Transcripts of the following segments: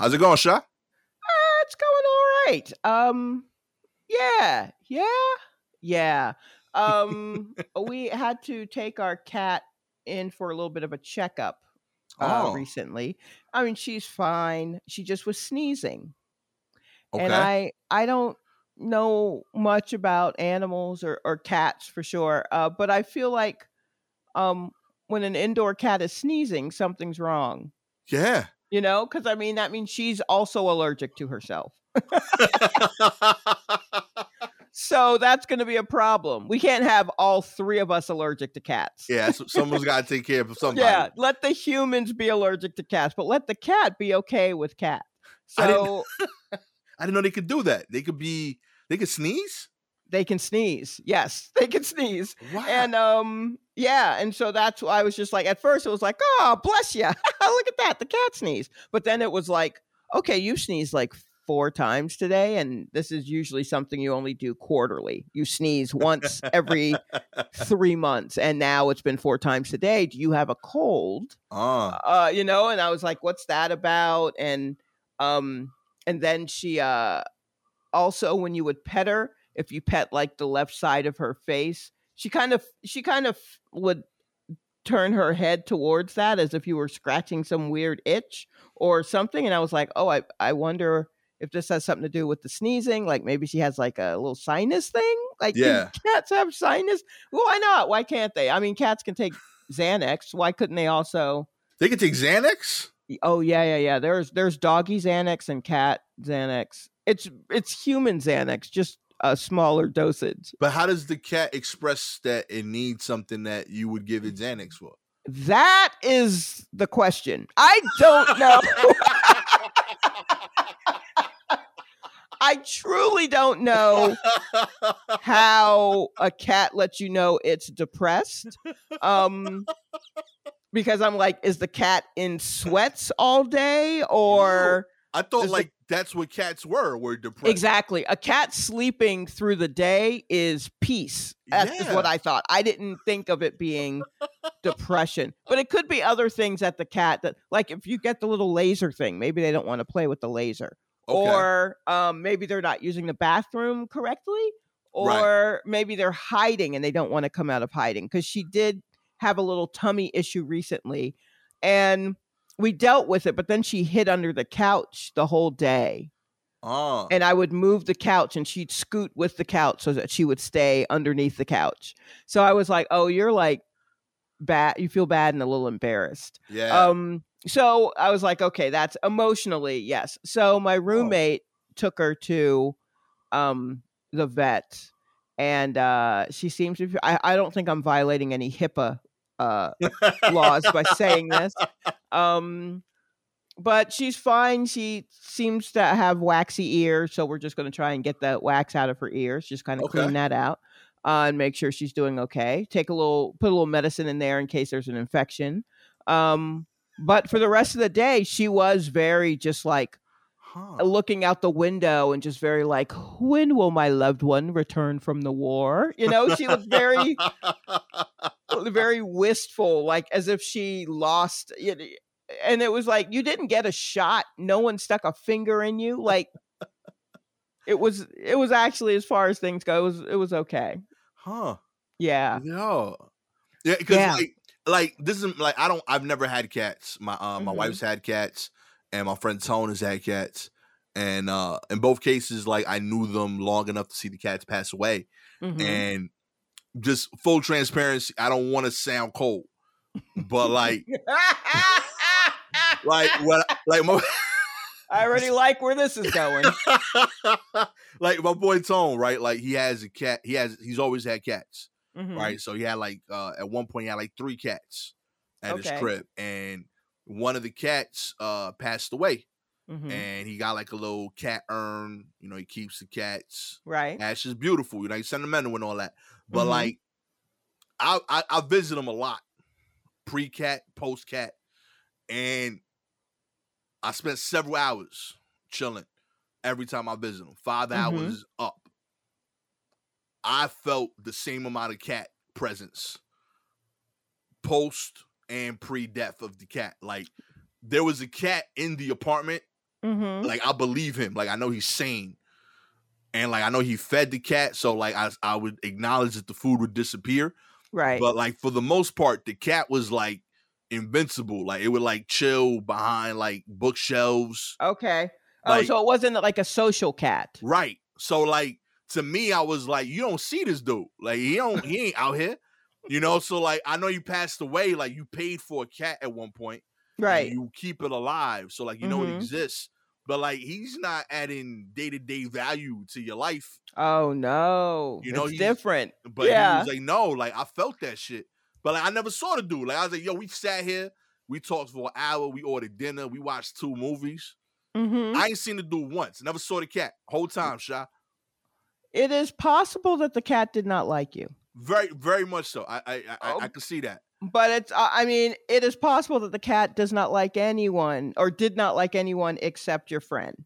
How's it going, Shaw? Uh, it's going all right. Um, yeah, yeah, yeah. Um, we had to take our cat in for a little bit of a checkup uh, Oh. recently. I mean, she's fine. She just was sneezing, Okay. and I I don't know much about animals or or cats for sure. Uh, but I feel like um when an indoor cat is sneezing, something's wrong. yeah. You know, because I mean that means she's also allergic to herself. So that's going to be a problem. We can't have all three of us allergic to cats. yeah. So someone's got to take care of somebody. Yeah, let the humans be allergic to cats, but let the cat be okay with cat. I didn't- So I didn't know they could do that. They could be. They could sneeze. They can sneeze. Yes, they can sneeze. Wow. And um yeah, and so that's why I was just like at first it was like, "Oh, bless you. Look at that. The cat sneeze." But then it was like, "Okay, you sneezed like four times today and this is usually something you only do quarterly. You sneeze once every 3 months and now it's been four times today. Do you have a cold?" uh, uh you know and i was like what's that about and um and then she uh also when you would pet her if you pet like the left side of her face she kind of she kind of would turn her head towards that as if you were scratching some weird itch or something and i was like oh i i wonder if this has something to do with the sneezing like maybe she has like a little sinus thing like Yeah. cats have sinus well, why not why can't they i mean cats can take xanax why couldn't they also they could take Xanax. Oh yeah, yeah, yeah. There's there's doggy Xanax and cat Xanax. It's it's human Xanax, just a smaller dosage. But how does the cat express that it needs something that you would give it Xanax for? That is the question. I don't know. I truly don't know how a cat lets you know it's depressed. Um because I'm like, is the cat in sweats all day or I thought Does the- like that's what cats were. Were depressed. Exactly. A cat sleeping through the day is peace. That's just what I thought. I didn't think of it being depression. But it could be other things at the cat that like if you get the little laser thing, maybe they don't want to play with the laser. Okay. Or um, maybe they're not using the bathroom correctly. Right. Or maybe they're hiding and they don't want to come out of hiding. Because she did have a little tummy issue recently. And we dealt with it, but then she hid under the couch the whole day Oh. and I would move the couch and she'd scoot with the couch so that she would stay underneath the couch. So I was like, "Oh, you're like bad. You feel bad and a little embarrassed." yeah. Um so I was like, "Okay, that's emotionally, yes." So Oh. my roommate took her to um the vet and uh she seems to I, I don't think I'm violating any HIPAA uh laws by saying this. Um, but she's fine. She seems to have waxy ears, so we're just going to try and get the wax out of her ears. Just kind of Okay. clean that out uh, and make sure she's doing okay. Take a little, put a little medicine in there in case there's an infection. Um, but for the rest of the day, she was very just like Huh. looking out the window and just very like, when will my loved one return from the war? You know, she was very very wistful, like as if she lost. And it was like you didn't get a shot. No one stuck a finger in you. Like it was. It was actually as far as things go. It was. It was okay. huh. Yeah. Yeah. Yeah, because Yeah. like like this is like I don't I've never had cats. My uh, my Mhm. wife's had cats and my friend Tone has had cats. And uh in both cases, like I knew them long enough to see the cats pass away. Mhm. And just full transparency, I don't want to sound cold. But like like what like my I already like where this is going. like my boy Tone, right? Like he has a cat. He has he's always had cats. Mhm. right? So he had like uh at one point he had like three cats at Okay. his crib, and one of the cats uh passed away, Mhm. and he got like a little cat urn. You know, he keeps the cats. Right. Ash is beautiful, you know, he's sentimental and all that. But Mhm. like, I, I I visit him a lot, pre cat, post cat, and I spent several hours chilling every time I visit him. 5 Mhm. hours up. I felt the same amount of cat presence post and pre death of the cat. Like there was a cat in the apartment Mm-hmm. Like I believe him. Like I know he's sane. And like I know he fed the cat, so like I I would acknowledge that the food would disappear. Right. But like for the most part, the cat was like invincible. Like it would like chill behind like bookshelves. okay. Oh, like- so it wasn't like a social cat. Right. So like to me, I was like, you don't see this dude. Like he don't he ain't out here. You know, so like I know you passed away, like you paid for a cat at one point. and Right. You keep it alive. So like you know it Mhm. exists. But like he's not adding day-to-day value to your life. Oh no. You know, it's he's- different. But Yeah. he was like, no, like I felt that shit. But like I never saw the dude. Like I was like, yo, we sat here, we talked for an hour, we ordered dinner, we watched two movies. Mm-hmm. I ain't seen the dude once. Never saw the cat. Whole time, Sha. It is possible that the cat did not like you. Very, very much so. I I I, I, Oh. I can see that. But it's, I mean, it is possible that the cat does not like anyone or did not like anyone except your friend.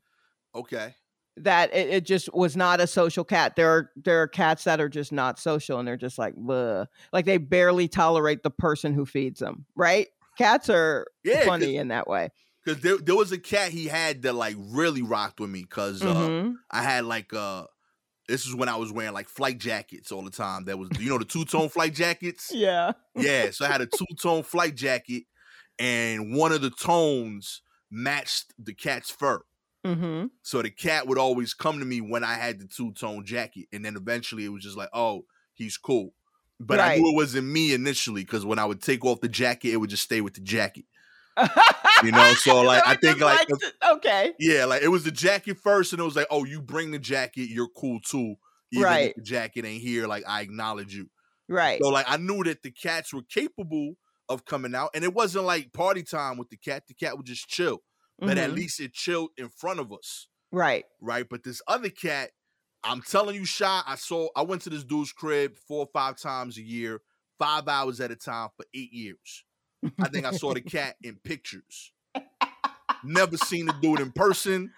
Okay. That it, it just was not a social cat. There are there are cats that are just not social and they're just like, Bleh. like they barely tolerate the person who feeds them. Right? Cats are Yeah, funny in that way. Cause there, there was a cat he had that like really rocked with me. Cause uh, Mhm. I had like uh, this is when I was wearing like flight jackets all the time. That was you know the two tone flight jackets. Yeah. Yeah, so I had a two tone flight jacket, and one of the tones matched the cat's fur. Mm-hmm. So the cat would always come to me when I had the two tone jacket, and then eventually it was just like, oh, he's cool. But I knew it wasn't me initially because when I would take off the jacket, it would just stay with the jacket. You know, so like I think like okay. yeah, like it was the jacket first, and it was like, oh, you bring the jacket, you're cool too. Even Right. if the jacket ain't here, like I acknowledge you. Right. So like I knew that the cats were capable of coming out, and it wasn't like party time with the cat. The cat would just chill, but at Mhm. least it chilled in front of us, Right. right? But this other cat, I'm telling you, Shy, I saw. I went to this dude's crib four or five times a year, five hours at a time for eight years. I think I saw the cat in pictures. Never seen the dude in person.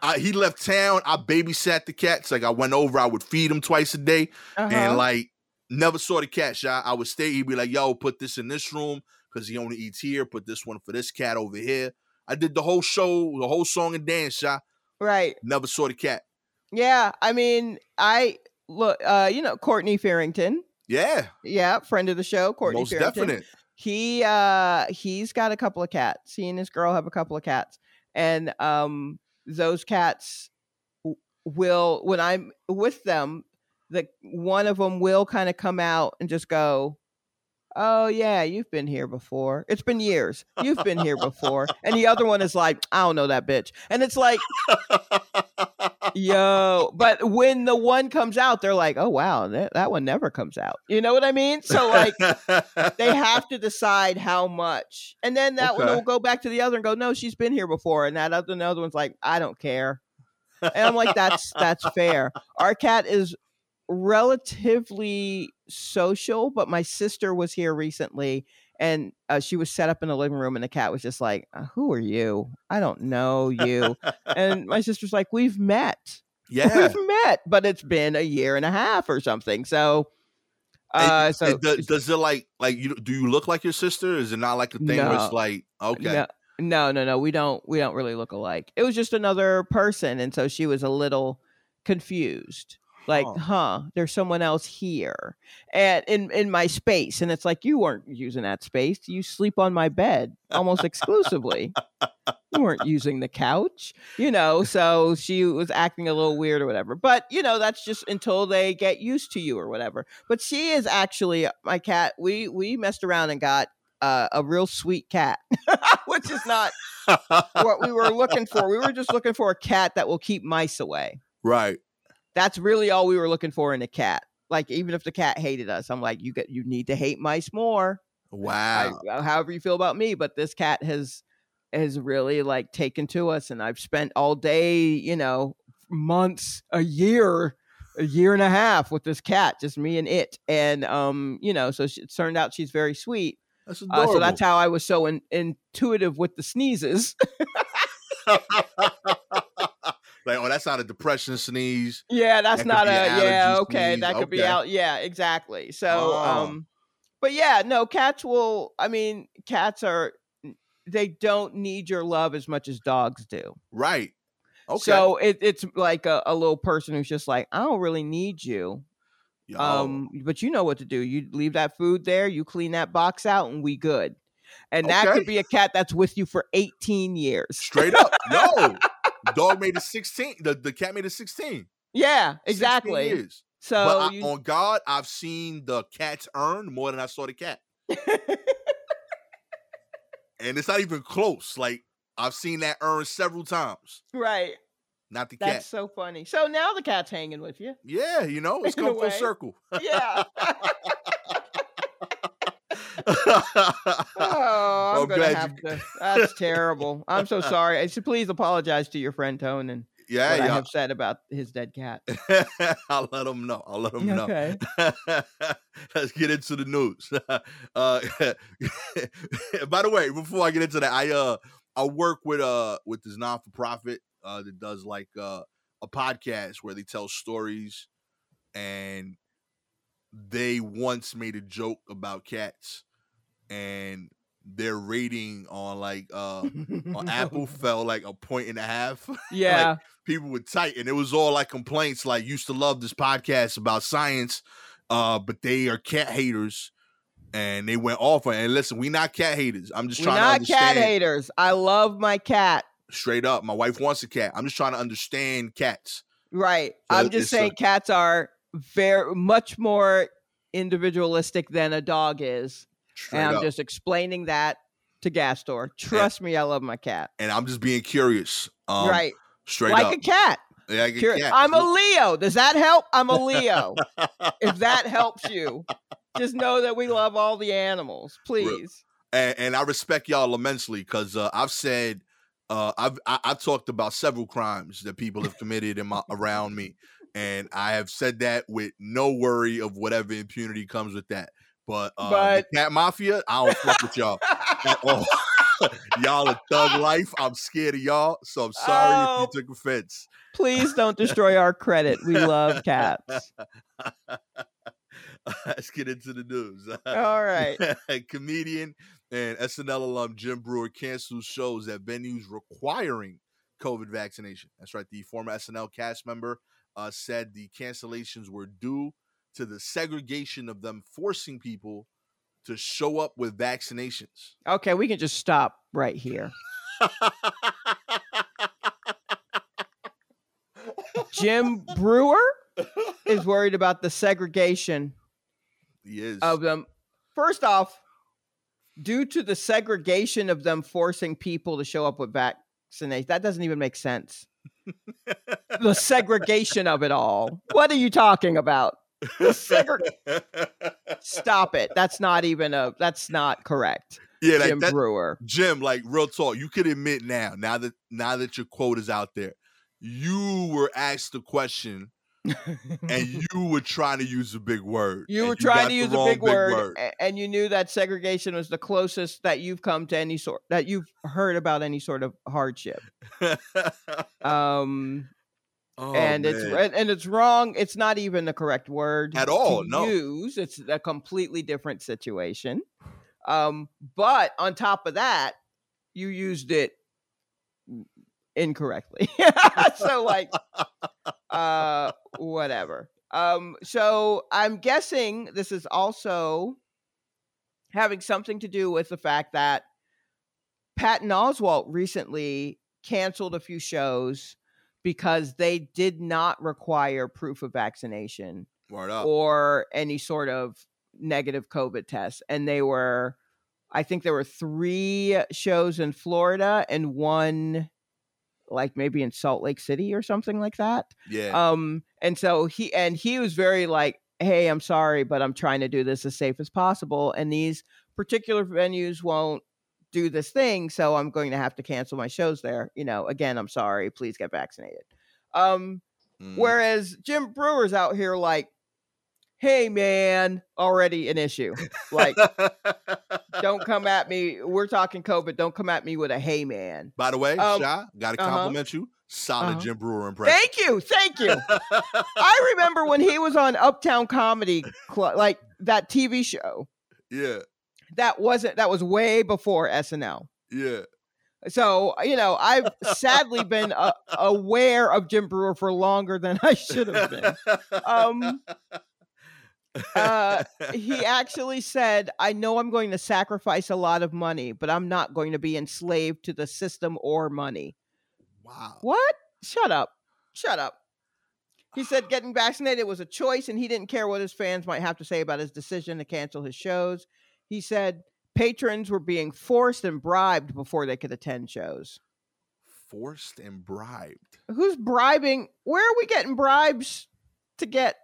I, he left town. I babysat the cats. Like I went over, I would feed him twice a day Uh-huh. and like never saw the cat shot. I would stay. He'd be like, "Yo, put this in this room because he only eats here. Put this one for this cat over here." I did the whole show, the whole song and dance shot. right. Never saw the cat. Yeah. I mean, I look. Uh, you know, Courtney Farrington. Yeah, Yeah, friend of the show, Courtney most Farrington. definite. He uh he's got a couple of cats. He and his girl have a couple of cats, and um those cats will when I'm with them, the one of them will kind of come out and just go. Oh yeah, you've been here before. It's been years. You've been here before. And the other one is like, I don't know that bitch. And it's like, yo, but when the one comes out, they're like, oh wow, that, that one never comes out. You know what I mean? So like they have to decide how much. And then that one will go back to the other and go, no, she's been here before. And that other another one's like, I don't care. And I'm like, that's that's fair. Our cat is relatively social, but my sister was here recently and uh, she was set up in the living room and the cat was just like, uh, who are you? I don't know you. and my sister's like, we've met. yeah. We've met, but it's been a year and a half or something. So And- uh so and do- does it like like you? Do you look like your sister? Is it not like a thing where it's like okay, No, no, no, no. We don't. We don't really look alike. It was just another person, and so she was a little confused. Like, Huh. huh? There's someone else here, and in in my space, and it's like you weren't using that space. You sleep on my bed almost exclusively. you weren't using the couch, you know. So she was acting a little weird or whatever. But you know, that's just until they get used to you or whatever. But she is actually my cat. We we messed around and got uh, a real sweet cat, which is not what we were looking for. We were just looking for a cat that will keep mice away. right? That's really all we were looking for in a cat. Like even if the cat hated us, I'm like, you get you need to hate mice more. Wow. uh, however you feel about me, but this cat has has really like taken to us, and I've spent all day, you know, months, a year, a year and a half with this cat, just me and it, and um, you know, so she, it turned out she's very sweet. That's Uh, so that's how I was so in, intuitive with the sneezes. like, oh, that's not a depression sneeze. yeah, that's That not a yeah, okay, sneeze, that could be okay. out. Yeah, exactly. So Oh. um, but yeah, no, cats will. I mean, cats are they don't need your love as much as dogs do. Right. Okay. So it, it's like a, a little person who's just like, I don't really need you. Yo, Um, but you know what to do. You leave that food there, you clean that box out, and we good. And that could be a cat that's with you for 18 years. straight up. No. Dog made it 16. The, the cat made it 16. Yeah, 16 exactly. years. So but I, you, on God, I've seen the cats earn more than I saw the cat. And it's not even close. Like, I've seen that earn several times. right. Not the That's cat. That's so funny. So now the cat's hanging with you. Yeah, you know, it's a come full circle. Yeah. Oh, I'm I'm gonna glad have you- to. That's terrible. I'm so sorry. I should please apologize to your friend Tone and yeah, what I yeah. have said about his dead cat. I'll let him know. I'll let him know. Okay. Let's get into the news. uh, by the way, before I get into that, I uh I work with uh with this non for profit uh that does like uh a podcast where they tell stories, and they once made a joke about cats, and their rating on like uh on Apple fell like a point and a half. Yeah. people were tight and it was all like complaints like used to love this podcast about science uh but they are cat haters and they went off on and listen we not cat haters i'm just We're trying to not understand cat haters. I love my cat. straight up my wife wants a cat i'm just trying to understand cats Right. So I'm just a- saying cats are very much more individualistic than a dog is. straight and I'm up just explaining that to Gastor. Trust me, I love my cat. and i'm just being curious um right. straight Like up a cat. like a Curi- cat. I'm a Leo. Does that help? I'm a Leo. if that helps you, just know that we love all the animals. Please. and, and I respect y'all immensely because uh, I've said uh, I've I, I've talked about several crimes that people have committed in my around me, and I have said that with no worry of whatever impunity comes with that. But, uh, But- cat mafia, I don't fuck with y'all at all. y'all a thug life. I'm scared of y'all, so I'm sorry Oh. if you took offense. Please don't destroy our credit. We love cats. Let's get into the news. All right. Comedian and SNL alum Jim Breuer cancels shows at venues requiring COVID vaccination. That's right. The former SNL cast member uh, said the cancellations were due to the segregation of them forcing people to show up with vaccinations. Okay, we can just stop right here. Jim Breuer is worried about the segregation he is. of them. First off, due to the segregation of them forcing people to show up with vaccinations, that doesn't even make sense. The segregation of it all. What are you talking about? The segre- Stop it. That's not even a. That's not correct. yeah, like Jim that, Breuer. Jim, like real talk, you could admit now, now that now that your quote is out there, you were asked the question and you were trying to use a big word. You were trying to use a wrong big word, a- and you knew that segregation was the closest that you've come to any sort that you've heard about any sort of hardship. Um, Oh, and it's man. and and it's wrong. It's not even the correct word At to all, no. Use it's a completely different situation. Um, but on top of that, you used it incorrectly. so like, uh, whatever. Um, so I'm guessing this is also having something to do with the fact that Patton Oswalt recently canceled a few shows because they did not require proof of vaccination or any sort of negative COVID test. And they were, I think there were three shows in Florida and one like maybe in Salt Lake City or something like that. yeah. Um, and so he and he was very like, "Hey, I'm sorry, but I'm trying to do this as safe as possible, and these particular venues won't do this thing, so I'm going to have to cancel my shows there. You know, again, I'm sorry. Please get vaccinated." Um, Mhm. whereas Jim Breuer's out here like, "Hey, man, already an issue. Like, don't come at me. We're talking COVID. Don't come at me with a hey, man." By the way, um, Shy, got to uh-huh. compliment you. Solid Uh-huh. Jim Breuer impression. Thank you, thank you. I remember when he was on Uptown Comedy Club, like that TV show. yeah. That wasn't that was way before SNL. Yeah. So you know, I've sadly been uh, aware of Jim Breuer for longer than I should have been. Um, uh, he actually said, "I know I'm going to sacrifice a lot of money, but I'm not going to be enslaved to the system or money." wow. What? Shut up! Shut up! He said getting vaccinated was a choice, and he didn't care what his fans might have to say about his decision to cancel his shows. He said patrons were being forced and bribed before they could attend shows. Forced and bribed. Who's bribing? Where are we getting bribes to get?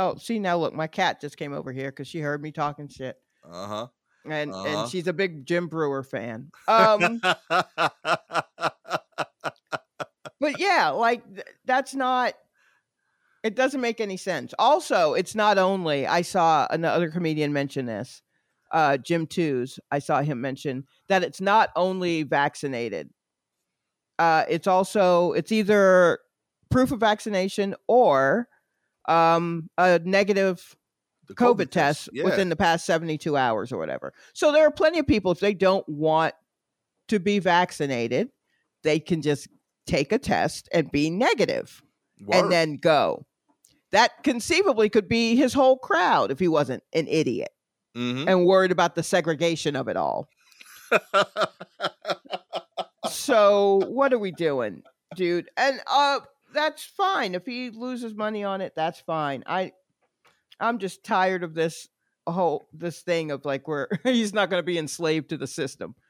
Oh, see now, look, my cat just came over here because she heard me talking shit, Uh huh. and Uh-huh. and she's a big Jim Breuer fan. Um, but yeah, like th- that's not. It doesn't make any sense. Also, it's not only I saw another comedian mention this, uh, Jim Twos. I saw him mention that it's not only vaccinated. Uh, it's also it's either proof of vaccination or um, a negative The COVID, test yeah. within the past 72 hours or whatever. So there are plenty of people, if they don't want to be vaccinated, they can just take a test and be negative and then go. That conceivably could be his whole crowd if he wasn't an idiot Mhm. and worried about the segregation of it all. so what are we doing, dude? And uh that's fine. If he loses money on it, that's fine. I I'm just tired of this whole this thing of like where he's not going to be enslaved to the system.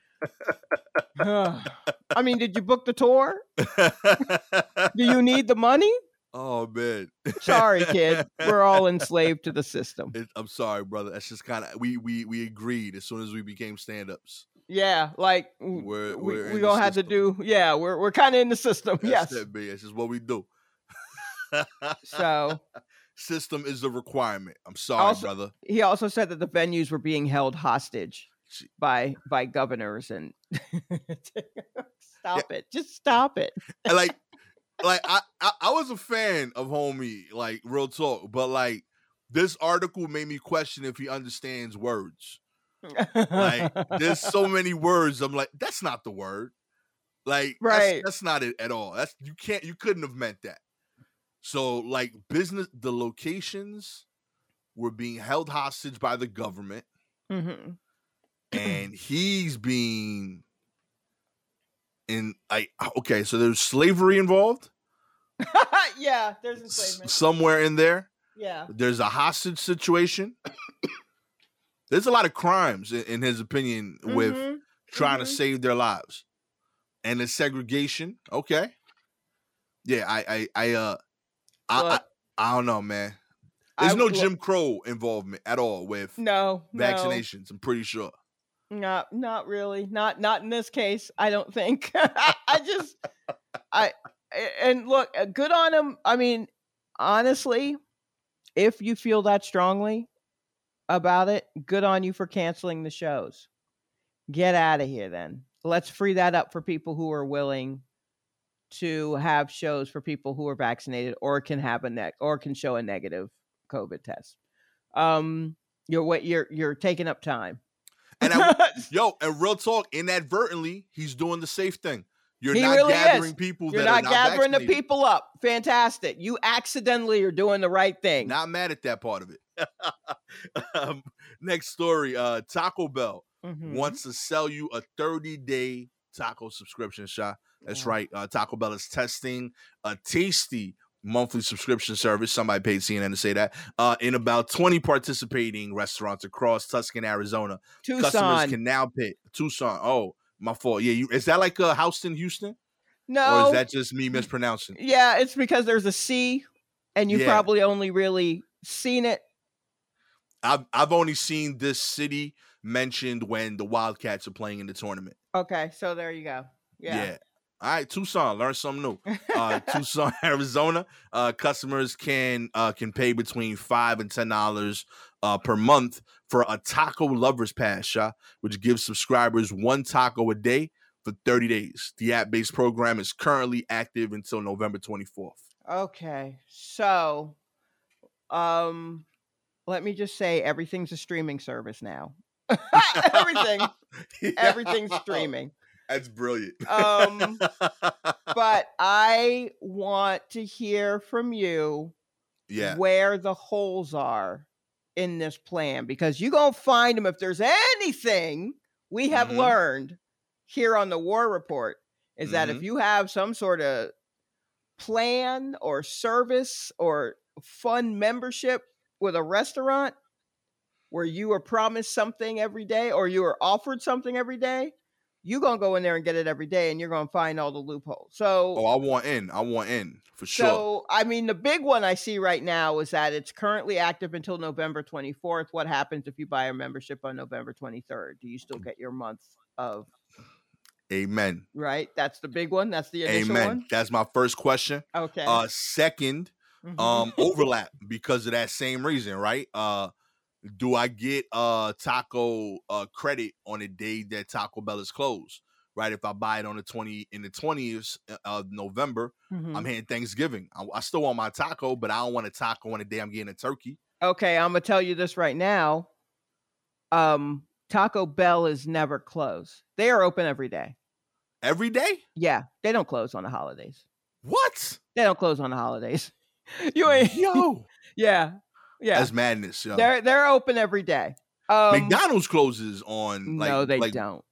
I mean, did you book the tour? Do you need the money? oh man. Sorry, kid. We're all enslaved to the system. It- I'm sorry, brother. That's just kind of we we we agreed as soon as we became stand-ups. Yeah, like We're- we, we're in we gonna have to do. Yeah, we're we're kind of in the system. That's yes. it, man. It's just what we do. So System is the requirement. I'm sorry, Also- brother. he also said that the venues were being held hostage Gee. by by governors and stop it. Just stop it. And, like, like I, I I was a fan of homie, like real talk, but like this article made me question if he understands words. Like, There's so many words. I'm like, that's not the word. Like, that's- Right. That's, not it at all. That's you can't. You couldn't have meant that. So, like, business, the locations were being held hostage by the government, Mhm. and he's being in. I okay. So there's slavery involved yeah, there's s- somewhere in there. Yeah. There's a hostage situation. There's a lot of crimes, in, in his opinion, with Mhm. trying to Mhm. save their lives. And the segregation, okay. Yeah, I I I uh I I, I don't know, man. I There's no Jim Crow involvement at all with no no. vaccinations, I'm pretty sure. Not not really. Not not in this case. I don't think. I just i and look, uh, good on him. I mean, honestly, if you feel that strongly about it, good on you for canceling the shows. Get out of here then. Let's free that up for people who are willing to have shows for people who are vaccinated or can have a neg or can show a negative COVID test. Um you're what you're you're taking up time. And I, yo, and real talk, inadvertently, he's doing the safe thing. You're He not really gathering is. people You're that not are not gathering the people up. Fantastic. You accidentally are doing the right thing. Not mad at that part of it. um, next story, uh Taco Bell Mhm. wants to sell you a 30 day taco subscription shot. That's Yeah. right. Uh, Taco Bell is testing a tasty monthly subscription service. Somebody paid CNN to say that. Uh, in about 20 participating restaurants across Tuscan, Arizona. Customers can now pay Tucson. Oh, my fault. Yeah, you is that like uh, Houston, Houston? No. Or is that just me mispronouncing? yeah, it's because there's a C and you've Yeah. probably only really seen it. I've I've only seen this city mentioned when the Wildcats are playing in the tournament. Okay, so there you go. Yeah. All right, Tucson, learn something new. Uh, Tucson, Arizona. Uh, customers can uh, can pay between five and ten dollars uh, per month for a taco lovers pass, Sha, which gives subscribers one taco a day for 30 days. The app-based program is currently active until November 24th. Okay. So um let me just say everything's a streaming service now. Everything everything's streaming. That's brilliant. Um, but I want to hear from you yeah, where the holes are in this plan because you're going to find them if there's anything we have Mhm. learned here on the war report is that Mhm. if you have some sort of plan or service or fun membership with a restaurant where you are promised something every day or you are offered something every day you're going to go in there and get it every day and you're going to find all the loopholes so Oh, I want in. I want in for sure. so, I mean, the big one I see right now is that it's currently active until November 24th. What happens if you buy a membership on November 23rd? Do you still get your month of, Amen. right? That's the big one. That's the initial Amen. one. That's my first question. Okay. Uh, second, Mhm. um, overlap because of that same reason, right? Uh, do I get uh taco uh credit on the day that Taco Bell is closed? Right, if I buy it on the twenty in the twentieth of November, Mhm. I'm hitting Thanksgiving. I, I still want my taco, but I don't want a taco on the day I'm getting a turkey. okay. I'm going to tell you this right now. Um, Taco Bell is never closed. They are open every day. Every day? Yeah. They don't close on the holidays. What? They don't close on the holidays. You ain't, Yo, yeah. Yeah. that's madness. Yo. They're, they're open every day. Um, McDonald's closes on like no, they like, don't.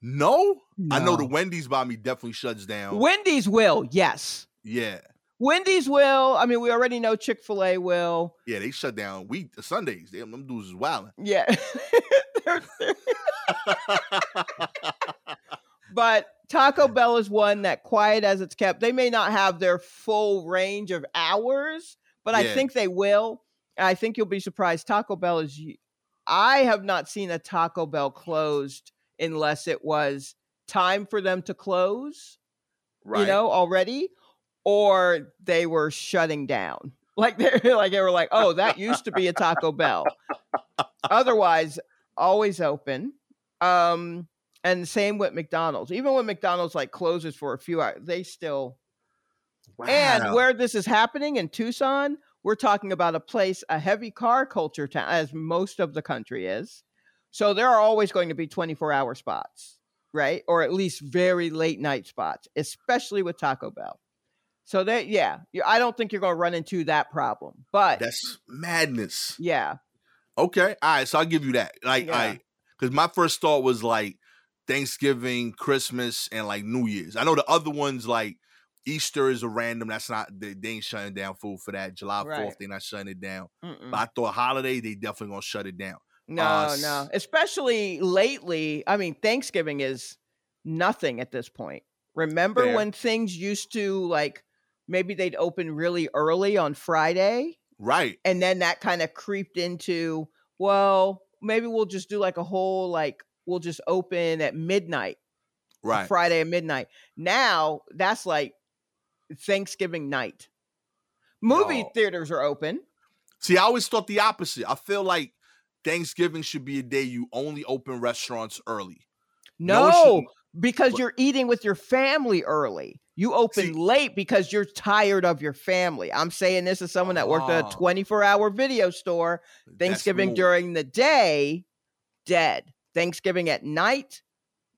No, I know the Wendy's by me definitely shuts down. Wendy's will, yes. yeah, Wendy's will. I mean, we already know Chick Fil A will. yeah, they shut down week Sundays. They, them dudes is wilding. Yeah, They're- they're- but Taco Bell is one that, quiet as it's kept, they may not have their full range of hours, but I think they will. I think you'll be surprised. Taco Bell is, I have not seen a Taco Bell closed unless it was time for them to close. right. you know, already, or they were shutting down. Like they like they were like, oh, that used to be a Taco Bell. Otherwise, always open. Um, and same with McDonald's. Even when McDonald's like closes for a few hours, they still Wow. and where this is happening in Tucson, we're talking about a place, a heavy car culture town, as most of the country is. So there are always going to be 24 hour spots, right? Or at least very late night spots, especially with Taco Bell. So that, yeah, I don't think you're going to run into that problem. But that's madness. yeah, Okay, all right, so I'll give you that. Like, Yeah. I because my first thought was like Thanksgiving, Christmas, and like New Year's. I know the other ones like Easter is a random. That's not they, they ain't shutting down food for that. July Fourth, Right. they're not shutting it down. mm-mm. But I thought holiday, they definitely gonna shut it down. no, uh, no, especially lately. I mean, Thanksgiving is nothing at this point. Remember Fair. when things used to like maybe they'd open really early on Friday? Right. and then that kind of creeped into well maybe we'll just do like a whole like we'll just open at midnight Right. friday at midnight now that's like thanksgiving night movie No. theaters are open See, I always thought the opposite. I feel like Thanksgiving should be a day you only open restaurants early. No, no, because What- you're eating with your family early you open See- late because you're tired of your family i'm saying this as someone that worked at Ah. a 24 hour video store Thanksgiving during the day, dead. Thanksgiving at night,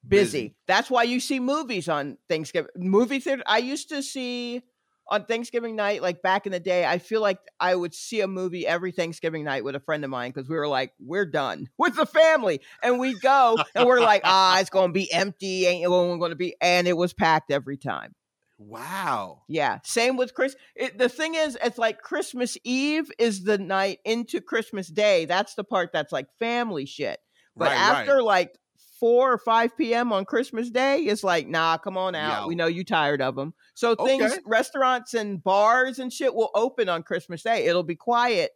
busy. That's why you see movies on Thanksgiving. Movie theater. I used to see on Thanksgiving night, like back in the day, I feel like I would see a movie every Thanksgiving night with a friend of mine because we were like, we're done with the family. And we go and we're like, ah, it's going to be empty. Ain't going to be. And it was packed every time. Wow. Yeah. Same with Chris. It, the thing is, it's like Christmas Eve is the night into Christmas Day. That's the part that's like family shit. But right, after right. like 4 or 5 p.m. on Christmas Day, it's like, nah, come on out. Yeah. We know you tired of them. So things, Okay. restaurants and bars and shit will open on Christmas Day. It'll be quiet.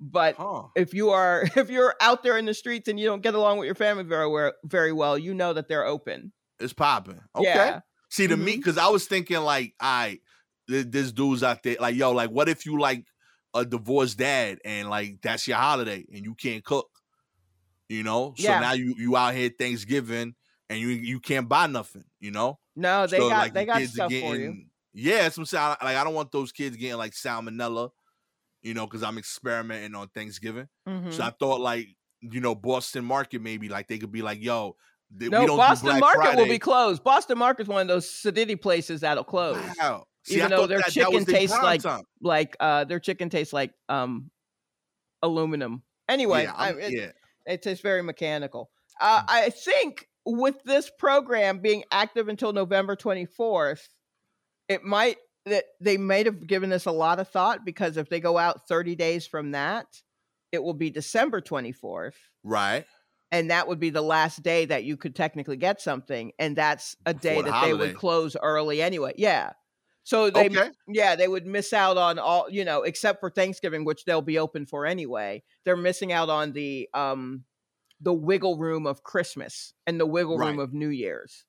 But Huh. if you are if you're out there in the streets and you don't get along with your family very well, very well, you know that they're open. It's popping. Okay. Yeah. See, to me, Mhm. because I was thinking like, I this dude's out there, like, yo, like, what if you like a divorced dad and like that's your holiday and you can't cook, you know? So Yeah. now you you out here Thanksgiving and you you can't buy nothing, you know? No, they So, got like, they the got stuff for you. getting- Yeah, that's what I'm saying. Like, I don't want those kids getting like salmonella, you know, because I'm experimenting on Thanksgiving. Mhm. So I thought like, you know, Boston market maybe like they could be like, yo, They- we No, don't Boston Market will be closed. Boston Market's one of those sedity places that'll close. Wow. See, Even I though their that, that chicken their tastes like- time. Like uh their chicken tastes like um aluminum. Anyway, yeah, I, it, yeah. It tastes very mechanical. Uh, I think with this program being active until November 24th, it might that they might have given this a lot of thought because if they go out 30 days from that, it will be December 24th. Right. And that would be the last day that you could technically get something. And that's a day Before the that they would close early anyway. Yeah. So they okay. yeah, they would miss out on all, you know, except for Thanksgiving, which they'll be open for anyway. They're missing out on the um the wiggle room of Christmas and the wiggle room of New Year's.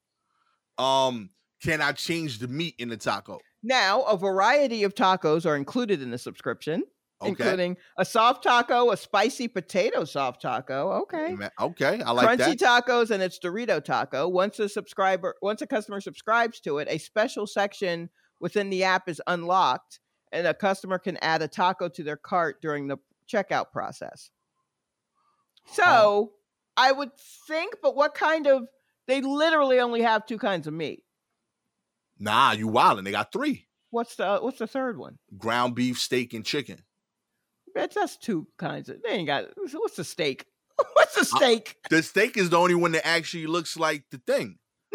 Um, can I change the meat in the taco? Now, a variety of tacos are included in the subscription, Okay. including a soft taco, a spicy potato soft taco. Okay. Okay. I like that. Crunchy that. tacos and its Dorito taco. Once a subscriber, once a customer subscribes to it, a special section within the app is unlocked, and a customer can add a taco to their cart during the checkout process. So I would think, but what kind of? They literally only have two kinds of meat. Nah, you wildin'. They got three: What's the What's the third one? ground beef, steak, and chicken. That's that's two kinds of. They ain't got. What's the steak? What's the uh, steak? The steak is the only one that actually looks like the thing.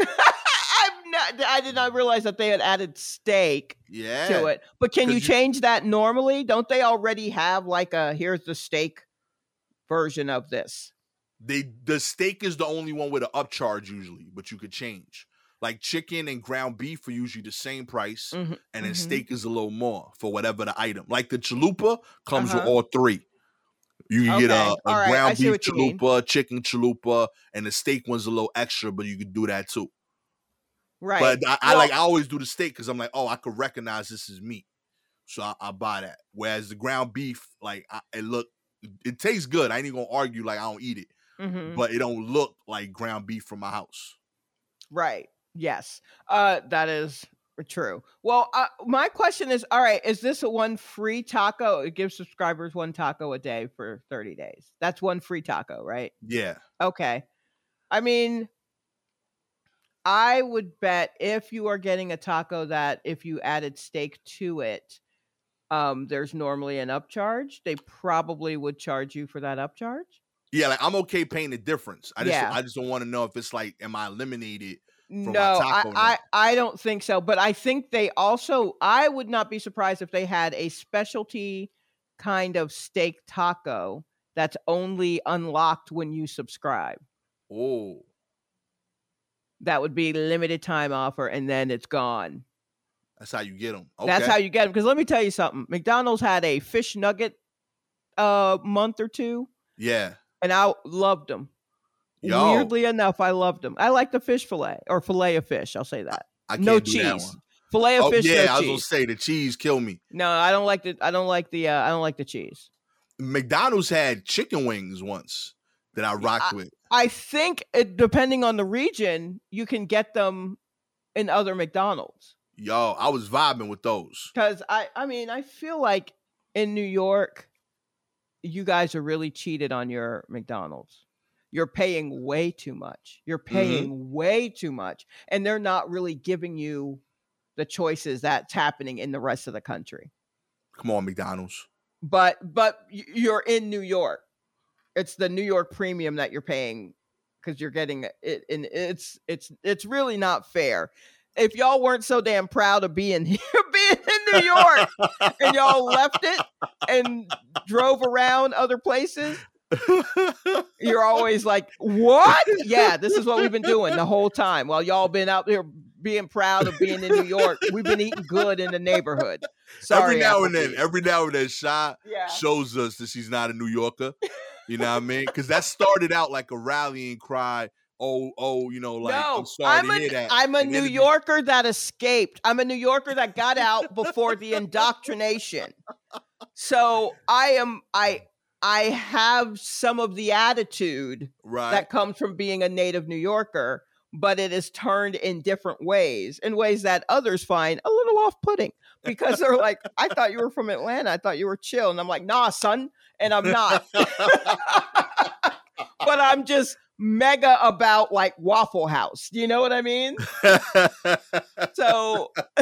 Not. I did not realize that they had added steak. Yeah. to it. But can you you- change that normally? Don't they already have like a here's the steak version of this? They the steak is the only one with an upcharge usually, but you could change. Like chicken and ground beef are usually the same price, Mhm, and then mhm. steak is a little more for whatever the item. Like the chalupa comes with Uh-huh. all three. You can get a, a right, ground see beef you chalupa, chicken chalupa, and the steak one's a little extra, but you could do that too. Right. But I, I Well- like I always do the steak because I'm like, oh, I could recognize this is meat, so I, I buy that. Whereas the ground beef, like I, it look, it tastes good. I ain't even gonna argue like I don't eat it, Mhm, but it don't look like ground beef from my house. Right. Yes. Uh, that is true. Well, uh, my question is, all right, is this a one free taco? It gives subscribers one taco a day for 30 days. That's one free taco, right? Yeah, Okay. I mean, I would bet if you are getting a taco that if you added steak to it, um, there's normally an upcharge. They probably would charge you for that upcharge. yeah. Like I'm okay paying the difference. I just Yeah. I just don't want to know if it's like, am I eliminated? my No, I, taco I. I don't think so. But I think they also, I would not be surprised if they had a specialty kind of steak taco that's only unlocked when you subscribe. Oh, That would be limited time offer and then it's gone. that's how you get them. Okay. That's how you get them. Because let me tell you something. McDonald's had a fish nugget uh month or two, yeah. and I loved them. Yo. Weirdly enough, I loved them. I like the fish fillet or fillet of fish. I'll say that. I no that cheese. Fillet of Oh fish. yeah, no I was cheese. gonna say the cheese kill me. No, I don't like the. I don't like the. Uh, I don't like the cheese. McDonald's had chicken wings once that I rocked with. I think it, depending on the region, you can get them in other McDonald's. Yo, I was vibing with those. Because I, I mean, I feel like in New York, you guys are really cheated on your McDonald's. You're paying way too much. You're mm-hmm. paying way too much, and they're not really giving you the choices that's happening in the rest of the country. Come on, McDonald's. But but you're in New York. It's the New York premium that you're paying because you're getting it, and it's it's it's really not fair. If y'all weren't so damn proud of being here, being in New York, and y'all left it and drove around other places, you're always like, "What? Yeah, this is what we've been doing the whole time while y'all been out there being proud of being in New York. We've been eating good in the neighborhood." Sorry, every now and then, every now and then, Shy yeah. shows us that she's not a New Yorker. You know what I mean? Because that started out like a rallying cry. Oh, oh, you know, like no, I'm sorry I'm to a, hear that. I'm a And New it Yorker that escaped. I'm a New Yorker that got out before the indoctrination. So I am I I have some of the attitude right? that comes from being a native New Yorker, but it is turned in different ways, in ways that others find a little off-putting because they're like, "I thought you were from Atlanta. I thought you were chill," and I'm like, "Nah, son," and I'm not. but I'm just mega about like Waffle House. You know what I mean? So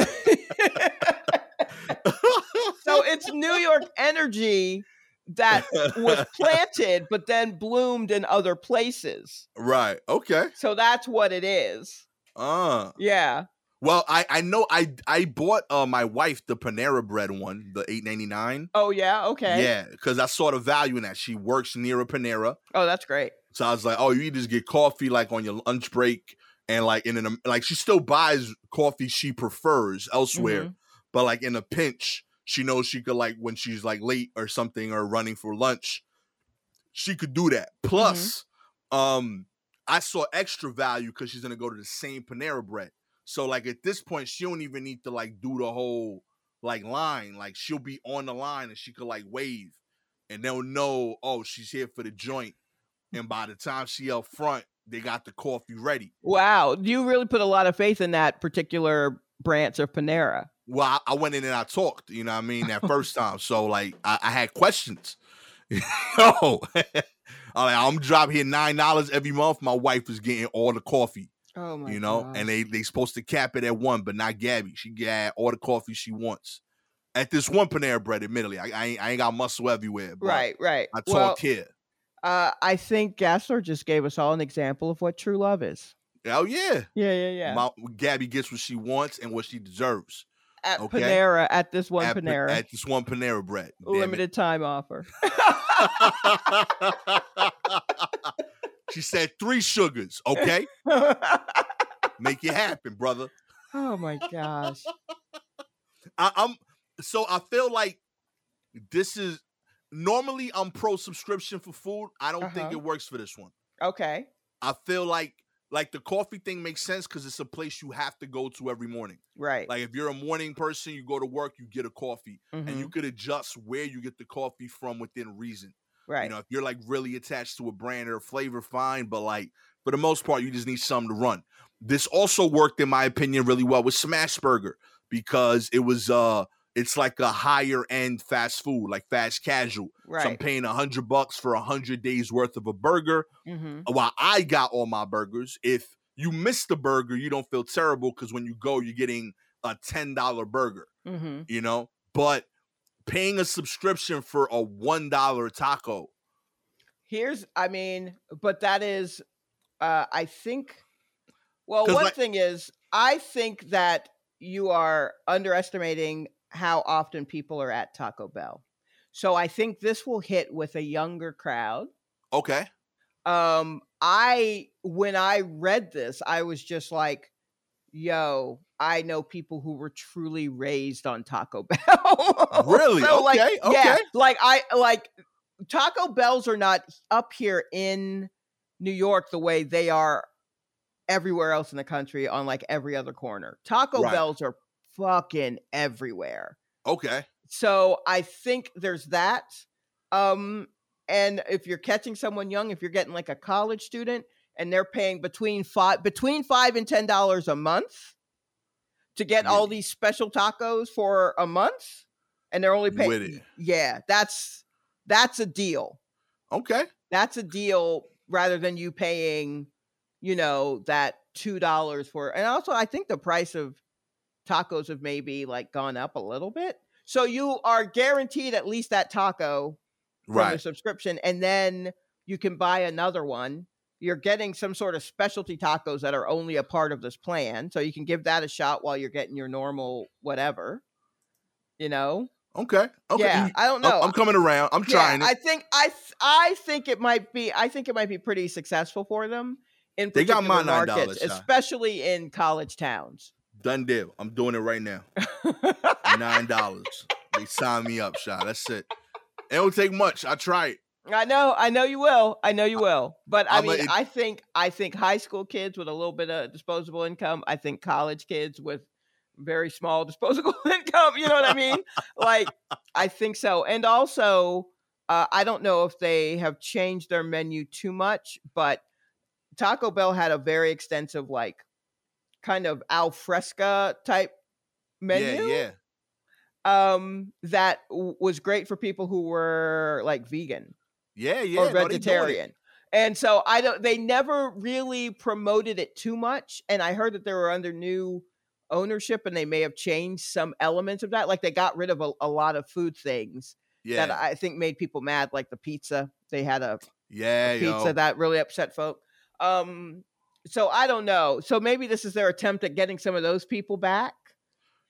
so it's New York energy that was planted but then bloomed in other places. right. Okay. So that's what it is. Uh. Yeah. Well, I I know I I bought uh my wife the Panera bread one, the eight ninety nine. Oh yeah, okay. Yeah, because I saw the value in that. She works near a Panera, Oh, that's great. so I was like, oh, you just get coffee like on your lunch break, and like in an like she still buys coffee she prefers elsewhere, Mhm. but like in a pinch, she knows she could like when she's like late or something or running for lunch, she could do that. Plus, um, I saw extra value because she's gonna go to the same Panera bread. So like at this point, she don't even need to like do the whole like line. Like she'll be on the line and she could like wave, and they'll know oh she's here for the joint. And by the time she up front, they got the coffee ready. Wow. Do you really put a lot of faith in that particular branch of Panera. Well, I, I went in and I talked. You know what I mean that first time. So like I, I had questions. Yo, I'm like, I'm drop here nine dollars every month. My wife is getting all the coffee. Oh my you know, and they they supposed to cap it at one, but not Gabby. She get all the coffee she wants at this one Panera Bread. Admittedly, I, I ain't I ain't got muscle everywhere. But right, right. I talk well, here. uh, I think Gastor just gave us all an example of what true love is. Oh yeah, Yeah, yeah, yeah. My, Gabby gets what she wants and what she deserves. at okay. Panera, at this one at, Pa- Panera, at this one Panera Bread. It. limited time offer. she said three sugars. Okay, make it happen, brother. oh my gosh. I, I'm so I feel like this is normally I'm pro subscription for food. I don't think Uh-huh. it works for this one. Okay. I feel like like the coffee thing makes sense because it's a place you have to go to every morning. Right. Like if you're a morning person, you go to work, you get a coffee, and you Mhm. could adjust where you get the coffee from within reason. Right. You know, if you're like really attached to a brand or a flavor, fine. But like for the most part, you just need something to run. This also worked, in my opinion, really well with Smash Burger because it was uh it's like a higher end fast food, like fast casual. So I'm paying a hundred bucks for a hundred days worth of a burger. hmm While I got all my burgers, if you miss the burger, you don't feel terrible because when you go, you're getting a ten dollar burger. hmm You know, but paying a subscription for a one dollar taco. Here's, I mean, but that is, uh, I think. Well, one like- thing is, I think that you are underestimating how often people are at Taco Bell. So I think this will hit with a younger crowd. Okay. um i when i read this i was just like yo i know people who were truly raised on taco bell Really? So, like, Okay, yeah okay. like i like taco bells are not up here in new york the way they are everywhere else in the country on like every other corner taco Right. bells are fucking everywhere Okay. so I think there's that. Um, and if you're catching someone young, if you're getting like a college student and they're paying between five between five and ten dollars a month to get all these special tacos for a month, and they're only With paying it. yeah, that's that's a deal. Okay. That's a deal rather than you paying, you know, that two dollars for and also I think the price of tacos have maybe like gone up a little bit. So you are guaranteed at least that taco from the Right. subscription, and then you can buy another one. You're getting some sort of specialty tacos that are only a part of this plan, so you can give that a shot while you're getting your normal whatever. You know, Okay. Okay. yeah. I don't know. I'm coming around. I'm trying yeah, I think I I think it might be I think it might be pretty successful for them in They got my $9 markets, shot. especially in college towns. Done deal. I'm doing it right now. Nine dollars. they sign me up, Shy. That's it. It don't take much. I try it. I know, I know you will. I know you will. But I I'm mean, it- I think I think high school kids with a little bit of disposable income. I think college kids with very small disposable income. You know what I mean? like, I think so. And also, uh, I don't know if they have changed their menu too much, but Taco Bell had a very extensive, like, kind of al fresca type menu Yeah, yeah. um that w- was great for people who were like vegan Yeah, yeah. or vegetarian. And so I don't they never really promoted it too much. And I heard that they were under new ownership and they may have changed some elements of that. Like they got rid of a, a lot of food things Yeah, that I think made people mad, like the pizza. They had a yeah, pizza yo. that really upset folk. Um, so I don't know. So maybe this is their attempt at getting some of those people back.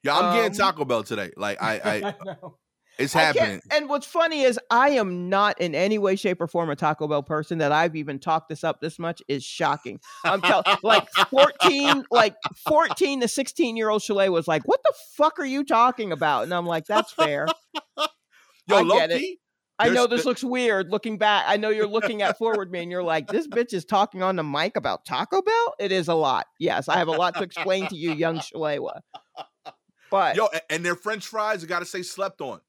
Yeah, I'm getting um, Taco Bell today. Like I, I know. It's happening. And what's funny is I am not in any way, shape, or form a Taco Bell person. That I've even talked this up this much is shocking. I'm telling, like 14, like 14 to 16 year old Shalewa was like, "What the fuck are you talking about?" And I'm like, "That's fair. Yo, I get it. key, I know this looks weird looking back. I know you're looking at forward me and you're like, this bitch is talking on the mic about Taco Bell. It is a lot. Yes, I have a lot to explain to you, young Shalewa. But yo, and their French fries, I gotta say, slept on.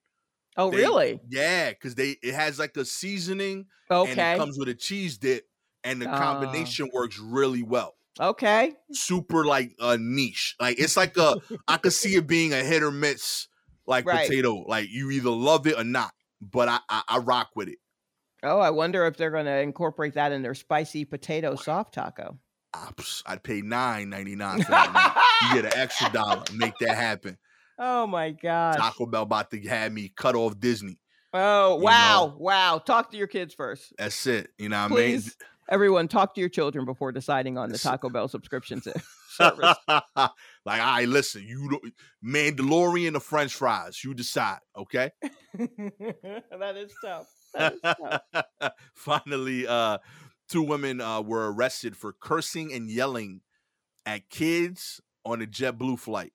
Oh, They- really? Yeah, because they it has like a seasoning and Okay. it comes with a cheese dip, and the Ah. combination works really well. Okay. Super like a niche. Like it's like a I could see it being a hit or miss like Right. potato. Like you either love it or not. But I I, I rock with it. Oh, I wonder if they're going to incorporate that in their spicy potato soft taco. Pss, I'd pay nine ninety nine. You get an extra dollar. Make that happen. Oh my god! Taco Bell about to have me cut off Disney. Oh, wow. know. Wow. Talk to your kids first. That's it. You know what I mean? Please, everyone, talk to your children before deciding on the Taco Bell subscription service. like, all right, listen, you don't Mandalorian or French fries, you decide, okay? that is tough. That is tough. Finally, uh, two women uh, were arrested for cursing and yelling at kids on a JetBlue flight.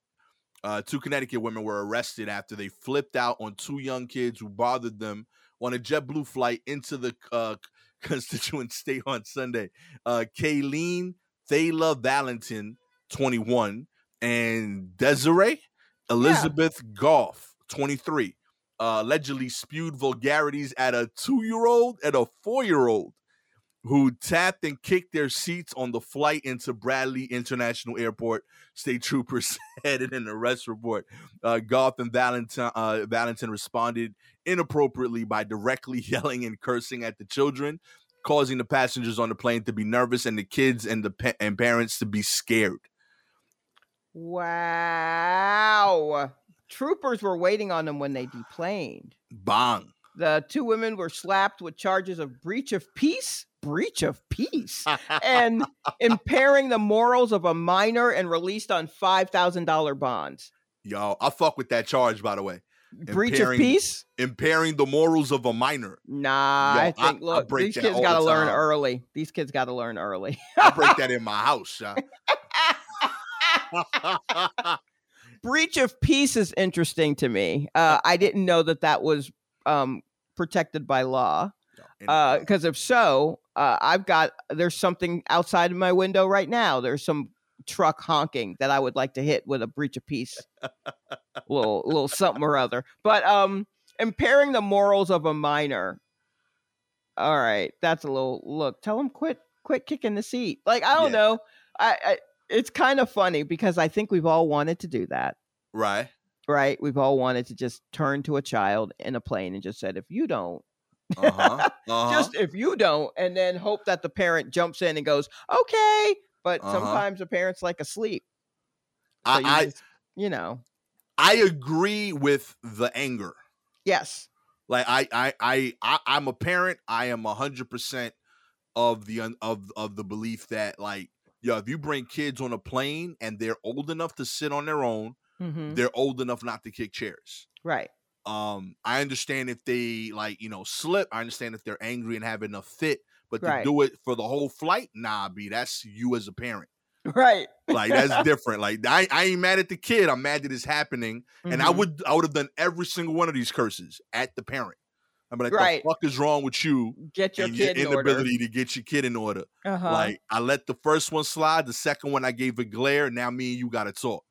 Uh, two Connecticut women were arrested after they flipped out on two young kids who bothered them on a JetBlue flight into the uh, Constitution State on Sunday. Uh, Kayleen Thala Valentin, 21, and Desiree Elizabeth Goff, 23, uh, allegedly spewed vulgarities at a two year old and a four year old who tapped and kicked their seats on the flight into Bradley International Airport. State troopers said in an arrest report. Uh, Goff and Valentin, uh, Valentin responded inappropriately by directly yelling and cursing at the children, causing the passengers on the plane to be nervous and the kids and the pa- and parents to be scared. Wow. Troopers were waiting on them when they deplaned. Bang. The two women were slapped with charges of breach of peace, breach of peace, and impairing the morals of a minor and released on $5,000 bonds. Yo, I fuck with that charge, by the way. Breach of peace? Impairing the morals of a minor. Nah, Yo, I I- think, I look, break these kids got to learn early. These kids got to learn early. I break that in my house. breach of peace is interesting to me. Uh, I didn't know that that was um, protected by law. Because if so, uh, I've got there's something outside of my window right now. There's some truck honking that I would like to hit with a breach of peace, little little something or other. But um, impairing the morals of a minor. All right, that's a little look. Tell him quit quit kicking the seat. Like I don't Yeah. know. I, I it's kind of funny because I think we've all wanted to do that right. right? We've all wanted to just turn to a child in a plane and just said, if you don't, Uh-huh. uh-huh. just if you don't, and then hope that the parent jumps in and goes, okay. But Uh-huh. sometimes the parent's like asleep. So I, you, I just- you know, I agree with the anger. yes, Like I I I, I I'm a parent. I am a hundred percent of the un- of of the belief that like yo, if you bring kids on a plane and they're old enough to sit on their own, Mhm. they're old enough not to kick chairs. right, Um, I understand if they like you know slip. I understand if they're angry and having a fit, but to Right. do it for the whole flight, nah, b that's you as a parent. right. Like that's different. Like I, I ain't mad at the kid. I'm mad that it's happening. And I Mhm. would I would have done every single one of these curses at the parent. I'm like, Right. the fuck is wrong with you get your and your kid in order. to get your kid in order? Uh-huh. Like I let the first one slide, the second one I gave a glare. Now me and you got to talk.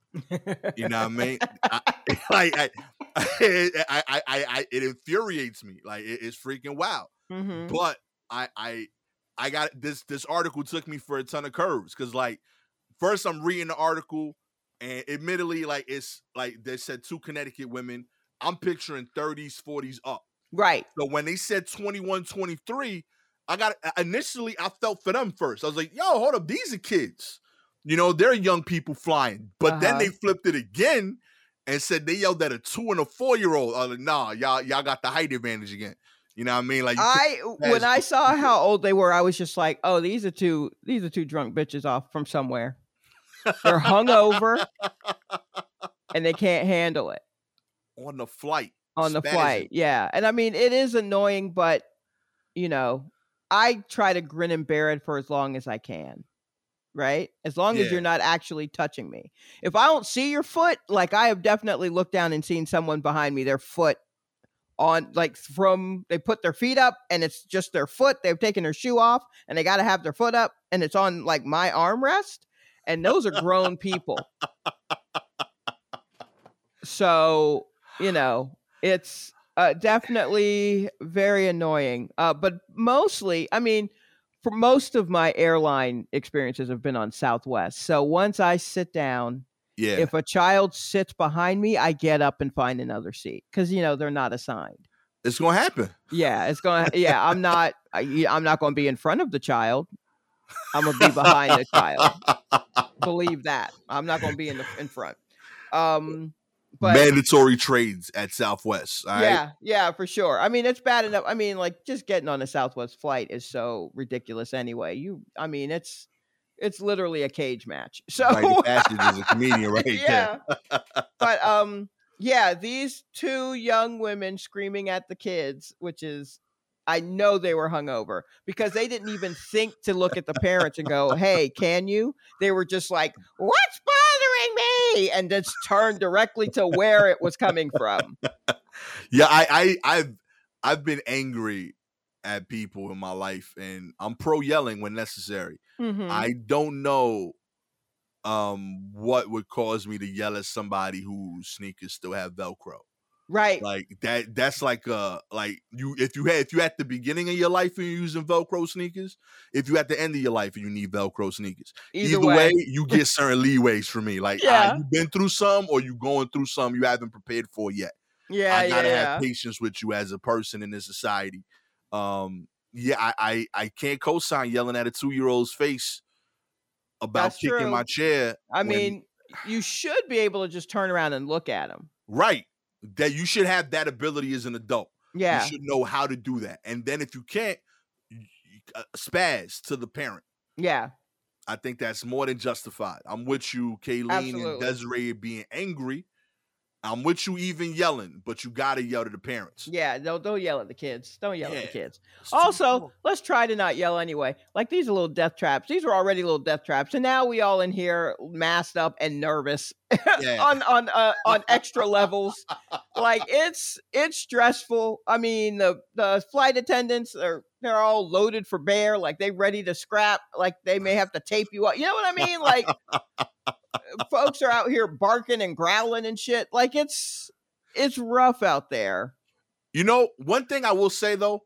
You know what I mean? I, like I, I, I, I, it infuriates me. Like it- it's freaking wild. Mhm. But I, I, I got this. This article took me for a ton of curves because, like, first I'm reading the article, and admittedly, like it's like they said two Connecticut women. I'm picturing 30s, 40s up. Right. So when they said 21, 23, I got initially I felt for them first. I was like, yo, hold up, these are kids. You know, they're young people flying. But uh-huh. then they flipped it again and said they yelled at a two and a four year old. I was like, nah, y'all, y'all got the height advantage again. You know what I mean? Like I when I saw how old they were, I was just like, oh, these are two these are two drunk bitches off from somewhere. They're hungover and they can't handle it. On the flight. On the flight, yeah. And I mean it is annoying, but you know, I try to grin and bear it for as long as I can. Right? As long yeah. as you're not actually touching me. If I don't see your foot, like I have definitely looked down and seen someone behind me, their foot on like from they put their feet up and it's just their foot. They've taken their shoe off and they gotta have their foot up and it's on like my armrest. And those are grown people. So, you know, it's uh, definitely very annoying. Uh, but mostly, I mean, for most of my airline experiences have been on Southwest. So once I sit down, yeah. if a child sits behind me, I get up and find another seat because you know they're not assigned. It's gonna happen. Yeah, it's gonna. Yeah, I'm not. I, I'm not gonna be in front of the child. I'm gonna be behind the child. Believe that. I'm not gonna be in the in front. Um, but mandatory trades at Southwest. yeah, right? yeah, for sure. I mean, it's bad enough. I mean, like just getting on a Southwest flight is so ridiculous anyway. You, I mean, it's it's literally a cage match. So Passage is a comedian, right? yeah. but um, yeah, these two young women screaming at the kids, which is I know they were hungover because they didn't even think to look at the parents and go, "Hey, can you?" They were just like, "What's me?" and just turned directly to where it was coming from. Yeah, I, I, I've, I've been angry at people in my life, and I'm pro yelling when necessary. Mm-hmm. I don't know um what would cause me to yell at somebody whose sneakers still have velcro right like that that's like uh like you if you had if you at the beginning of your life and you're using velcro sneakers if you at the end of your life and you need velcro sneakers either, either way. way. you get certain leeways from me like yeah. you've been through some or you going through some you haven't prepared for yet yeah i gotta yeah, have patience with you as a person in this society um yeah, I I, I can't co-sign yelling at a two year old's face about That's kicking true. my chair. I when, mean, you should be able to just turn around and look at him. Right. That you should have that ability as an adult. Yeah. You should know how to do that. And then if you can't, uh, spaz to the parent. Yeah. I think that's more than justified. I'm with you, Kayleen Absolutely. and Desiree being angry I'm with you even yelling, but you gotta yell to the parents. Yeah, don't don't yell at the kids. Don't yell yeah. at the kids. Also, let's try to not yell anyway. Like these are little death traps. These are already little death traps, and now we all in here masked up and nervous yeah. on on uh, on extra levels. Like it's it's stressful. I mean, the the flight attendants are they're all loaded for bear, like they ready to scrap. Like they may have to tape you up. You know what I mean? Like folks are out here barking and growling and shit. Like it's it's rough out there. You know, one thing I will say though,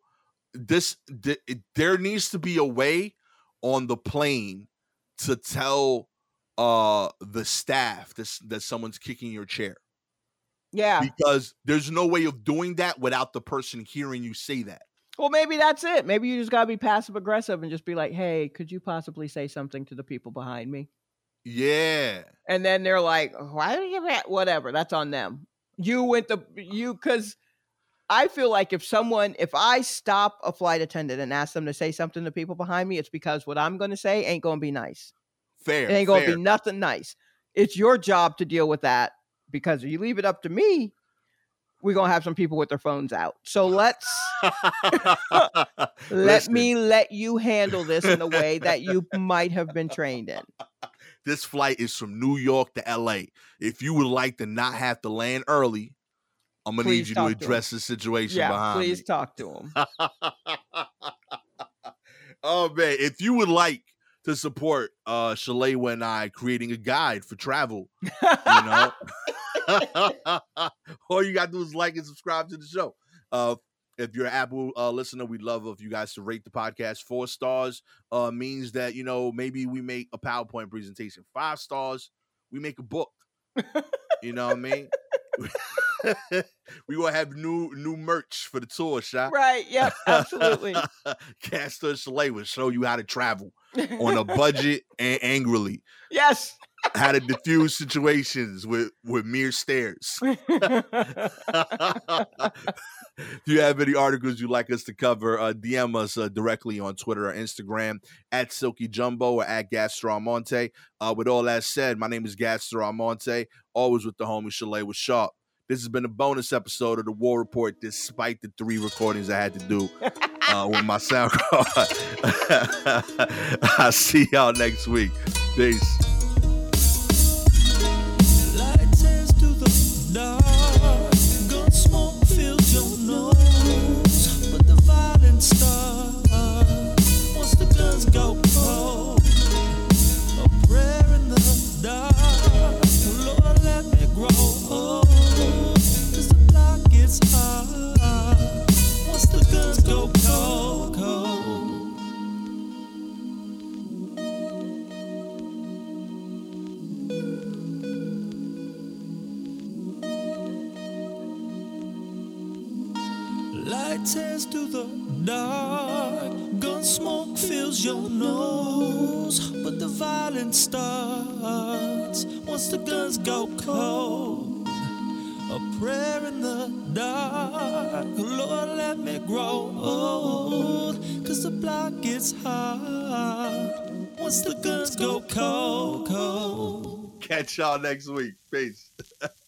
this th- there needs to be a way on the plane to tell uh the staff this, that someone's kicking your chair. Yeah. Because there's no way of doing that without the person hearing you say that. Well, maybe that's it. Maybe you just got to be passive aggressive and just be like, "Hey, could you possibly say something to the people behind me?" Yeah. And then they're like, why do you have whatever? That's on them. You went the you because I feel like if someone if I stop a flight attendant and ask them to say something to people behind me, it's because what I'm gonna say ain't gonna be nice. Fair. It ain't gonna fair. be nothing nice. It's your job to deal with that because if you leave it up to me, we're gonna have some people with their phones out. So let's let Listen. me let you handle this in a way that you might have been trained in. This flight is from New York to LA. If you would like to not have to land early, I'm gonna please need you to address the situation yeah, behind please me. talk to him. oh man, if you would like to support uh Shalewa and I creating a guide for travel, you know. All you gotta do is like and subscribe to the show. Uh if you're an Apple uh, listener, we'd love if you guys to rate the podcast. Four stars uh, means that you know maybe we make a PowerPoint presentation. Five stars, we make a book. you know what I mean? we gonna have new new merch for the tour, shot. Right. Yep. Absolutely. Gastor Shalewa will show you how to travel on a budget and angrily. yes. How to diffuse situations with with mere stares. if you have any articles you'd like us to cover, uh, DM us uh, directly on Twitter or Instagram at Silky Jumbo or at Gastor Almonte. Uh, with all that said, my name is Gastor Almonte, always with the homie Shalewa Sharpe. This has been a bonus episode of the War Report, despite the three recordings I had to do uh, with my sound card. I'll see y'all next week. Peace. Dark, gun smoke fills your nose, but the violence starts once the guns go cold. A prayer in the dark, Lord let me grow old, cause the block gets hard once the guns go cold, cold. Catch y'all next week. Peace.